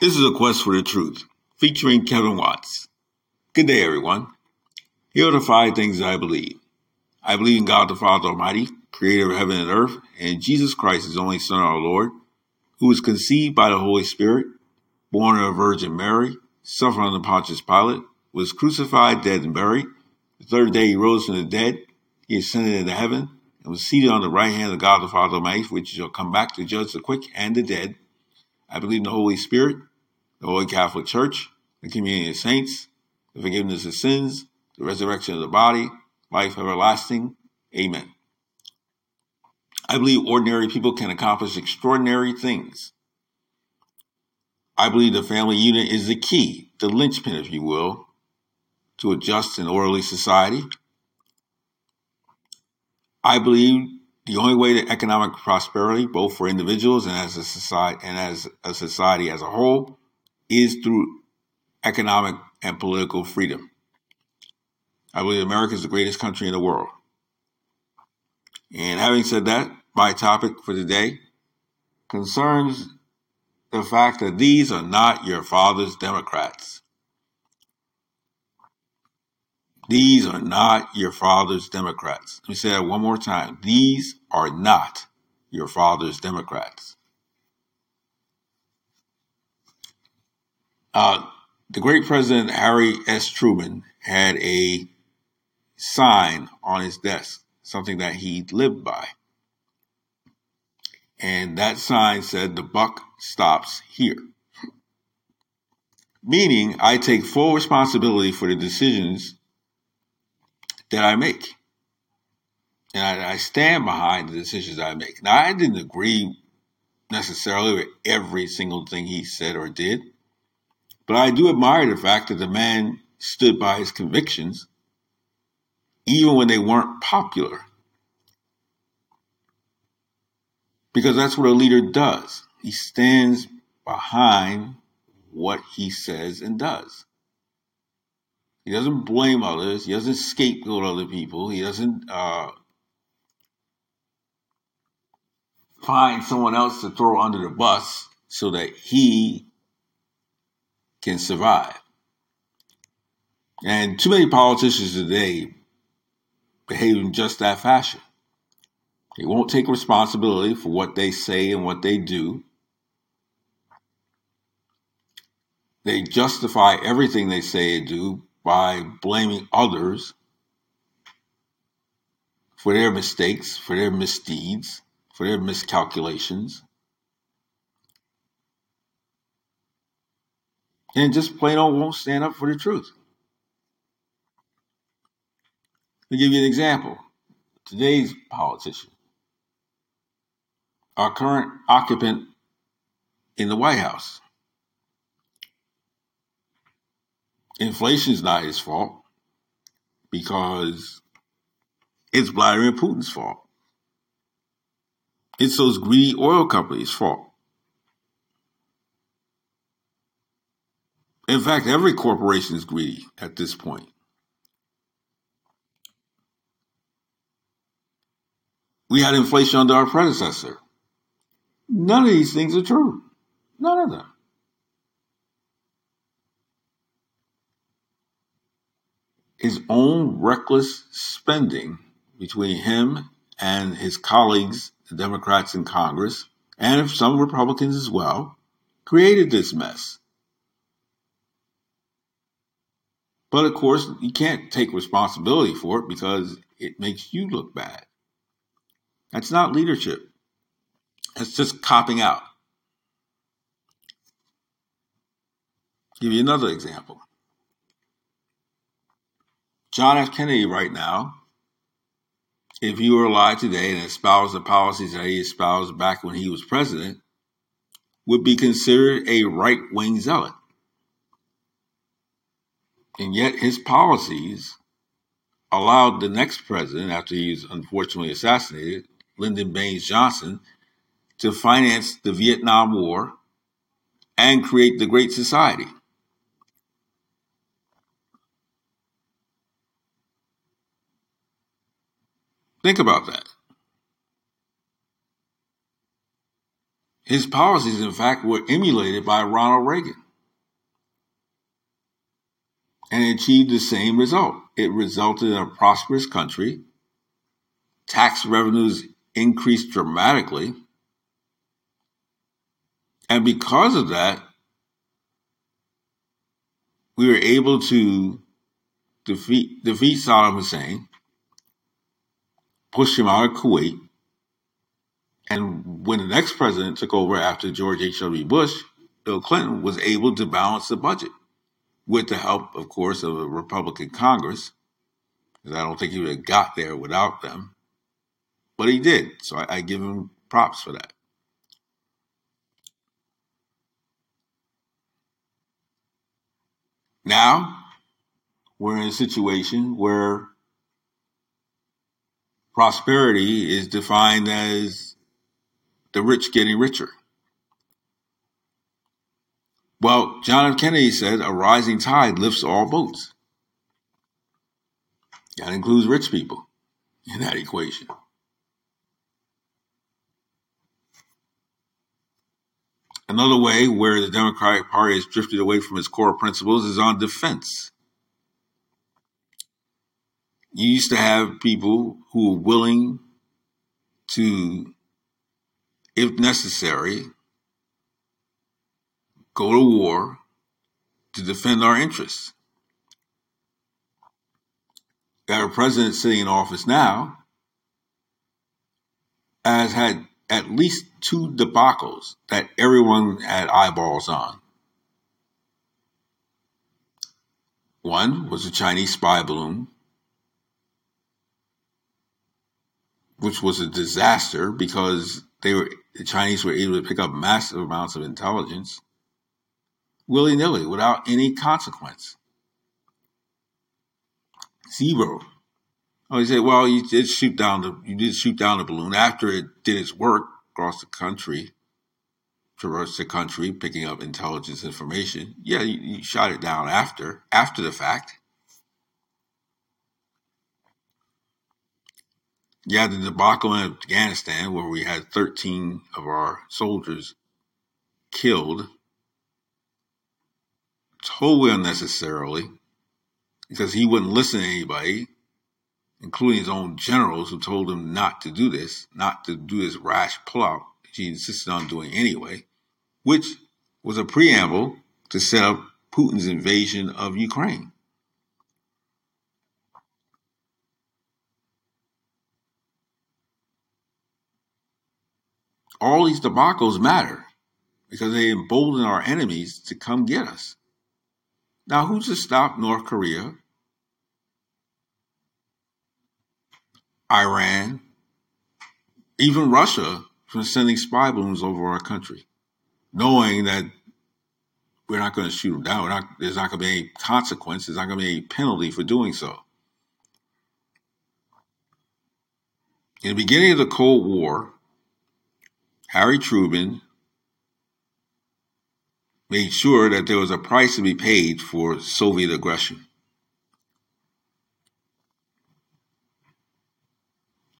This is a quest for the truth, featuring Kevin Watts. Good day, everyone. Here are the five things I believe. I believe in God the Father Almighty, creator of heaven and earth, and Jesus Christ, his only Son, our Lord, who was conceived by the Holy Spirit, born of a Virgin Mary, suffered under Pontius Pilate, was crucified, dead, and buried. The third day he rose from the dead. He ascended into heaven and was seated on the right hand of God the Father Almighty, which shall come back to judge the quick and the dead. I believe in the Holy Spirit, the Holy Catholic Church, the communion of saints, the forgiveness of sins, the resurrection of the body, life everlasting. Amen. I believe ordinary people can accomplish extraordinary things. I believe the family unit is the key, the linchpin, if you will, to a just and orderly society. I believe the only way to economic prosperity, both for individuals and as a society and as a society as a whole, is through economic and political freedom. I believe America is the greatest country in the world. And having said that, my topic for today concerns the fact that these are not your father's Democrats. These are not your father's Democrats. Let me say that one more time. These are not your father's Democrats. Uh, the great President Harry S. Truman had a sign on his desk, something that he lived by. And that sign said, The buck stops here. Meaning, I take full responsibility for the decisions that I make. And I, I stand behind the decisions I make. Now, I didn't agree necessarily with every single thing he said or did, but I do admire the fact that the man stood by his convictions, even when they weren't popular. Because that's what a leader does. He stands behind what he says and does. He doesn't blame others. He doesn't scapegoat other people. He doesn't uh, find someone else to throw under the bus so that he can survive. And too many politicians today behave in just that fashion. They won't take responsibility for what they say and what they do. They justify everything they say and do by blaming others for their mistakes, for their misdeeds, for their miscalculations. And just plain old won't stand up for the truth. Let me give you an example. Today's politician, our current occupant in the White House. Inflation is not his fault because it's Vladimir Putin's fault. It's those greedy oil companies' fault. In fact, every corporation is greedy at this point. We had inflation under our predecessor. None of these things are true. None of them. His own reckless spending between him and his colleagues, the Democrats in Congress, and some Republicans as well, created this mess. But of course, you can't take responsibility for it because it makes you look bad. That's not leadership. That's just copping out. Give you another example. John F. Kennedy, right now, if he were alive today and espoused the policies that he espoused back when he was president, would be considered a right wing zealot. And yet his policies allowed the next president, after he was unfortunately assassinated, Lyndon Baines Johnson, to finance the Vietnam War and create the Great Society. Think about that. his policies, in fact, were emulated by Ronald Reagan and achieved the same result. It resulted in a prosperous country. Tax revenues increased dramatically. And because of that, we were able to defeat, defeat Saddam Hussein, push him out of Kuwait, and when the next president took over after George H.W. Bush, Bill Clinton was able to balance the budget with the help, of course, of a Republican Congress, I don't think he would have got there without them. But he did, so I, I give him props for that. Now, we're in a situation where prosperity is defined as the rich getting richer. Well, John F. Kennedy said a rising tide lifts all boats. That includes rich people in that equation. Another way where the Democratic Party has drifted away from its core principles is on defense. You used to have people who were willing to if necessary, go to war to defend our interests. Our president sitting in office now has had at least two debacles that everyone had eyeballs on. One was a Chinese spy balloon, which was a disaster because they were the Chinese were able to pick up massive amounts of intelligence willy nilly without any consequence. Zero. Oh, you say, well, you did shoot down the you did shoot down the balloon after it did its work across the country, traversed the country, picking up intelligence information. Yeah, you, you shot it down after after the fact. Yeah, the debacle in Afghanistan where we had 13 of our soldiers killed totally unnecessarily because he wouldn't listen to anybody, including his own generals who told him not to do this, not to do this rash pullout, he insisted on doing anyway, which was a preamble to set up Putin's invasion of Ukraine. all these debacles matter because they embolden our enemies to come get us. Now, who's to stop North Korea, Iran, even Russia from sending spy balloons over our country, knowing that we're not going to shoot them down. Not, there's not going to be any consequence. There's not going to be any penalty for doing so. In the beginning of the Cold War, Harry Truman made sure that there was a price to be paid for Soviet aggression.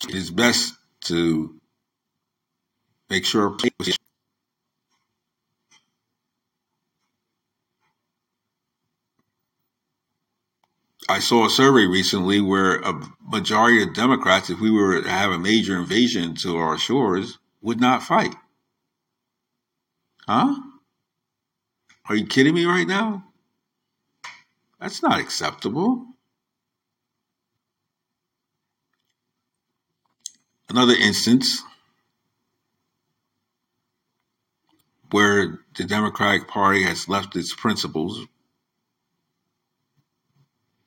It is best to make sure I saw a survey recently where a majority of Democrats, if we were to have a major invasion to our shores, would not fight. Huh? Are you kidding me right now? That's not acceptable. Another instance where the Democratic Party has left its principles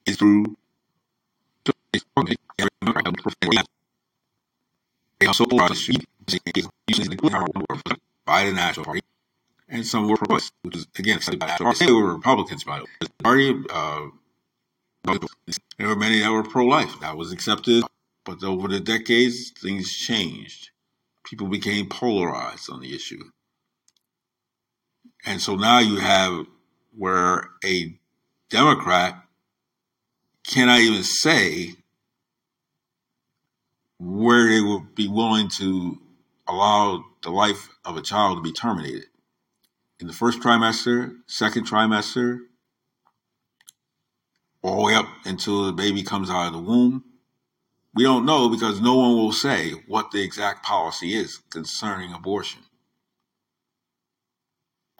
is through the National Party, and some were pro-choice, which is again by the They were Republicans, by the way. Party, uh, there were many that were pro-life. That was accepted, but over the decades, things changed. People became polarized on the issue, and so now you have where a Democrat cannot even say where they would be willing to allow the life of a child to be terminated in the first trimester, second trimester, all the way up until the baby comes out of the womb. We don't know because no one will say what the exact policy is concerning abortion.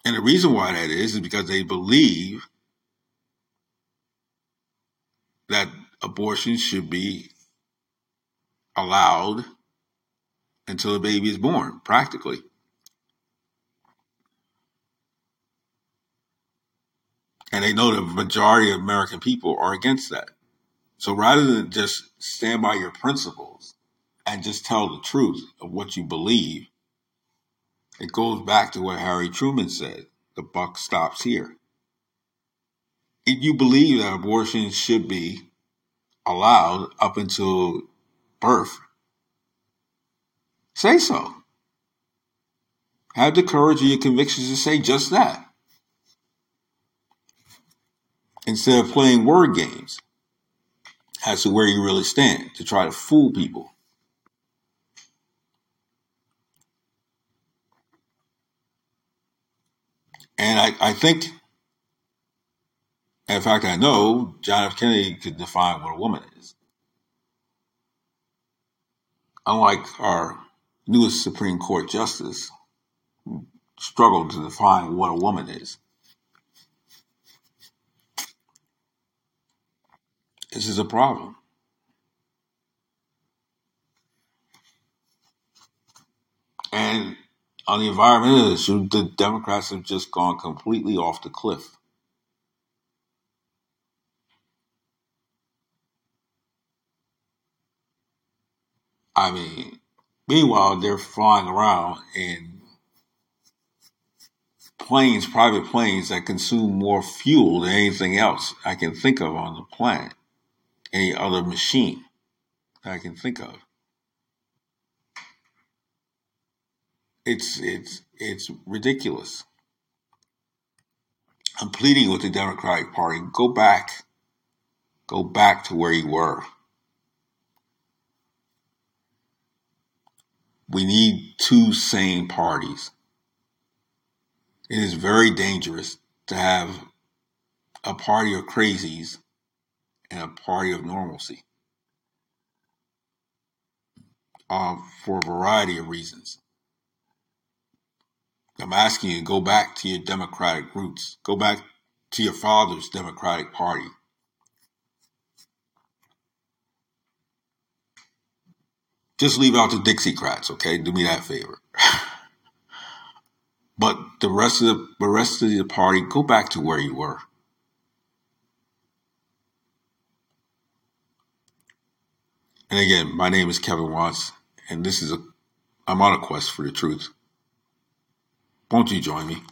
And the reason why that is is because they believe that abortion should be allowed until the baby is born, practically. And they know the majority of American people are against that. So rather than just stand by your principles and just tell the truth of what you believe, it goes back to what Harry Truman said the buck stops here. If you believe that abortion should be allowed up until birth, say so. Have the courage of your convictions to say just that. Instead of playing word games as to where you really stand to try to fool people. And I, I think, in fact, I know John F. Kennedy could define what a woman is. Unlike our newest Supreme Court justice, struggled to define what a woman is. This is a problem. And on the environmental issue, the Democrats have just gone completely off the cliff. I mean, meanwhile, they're flying around in planes, private planes that consume more fuel than anything else I can think of on the planet, any other machine that I can think of. It's it's it's ridiculous. I'm pleading with the Democratic Party, go back. Go back to where you were. We need two sane parties. It is very dangerous to have a party of crazies and a party of normalcy uh, for a variety of reasons. I'm asking you go back to your Democratic roots. Go back to your father's Democratic Party. Just leave out the Dixiecrats, okay? Do me that favor. but the rest of the, the rest of the party, go back to where you were. And again, my name is Kevin Watts, and this is a I'm on a quest for the truth. Won't you join me?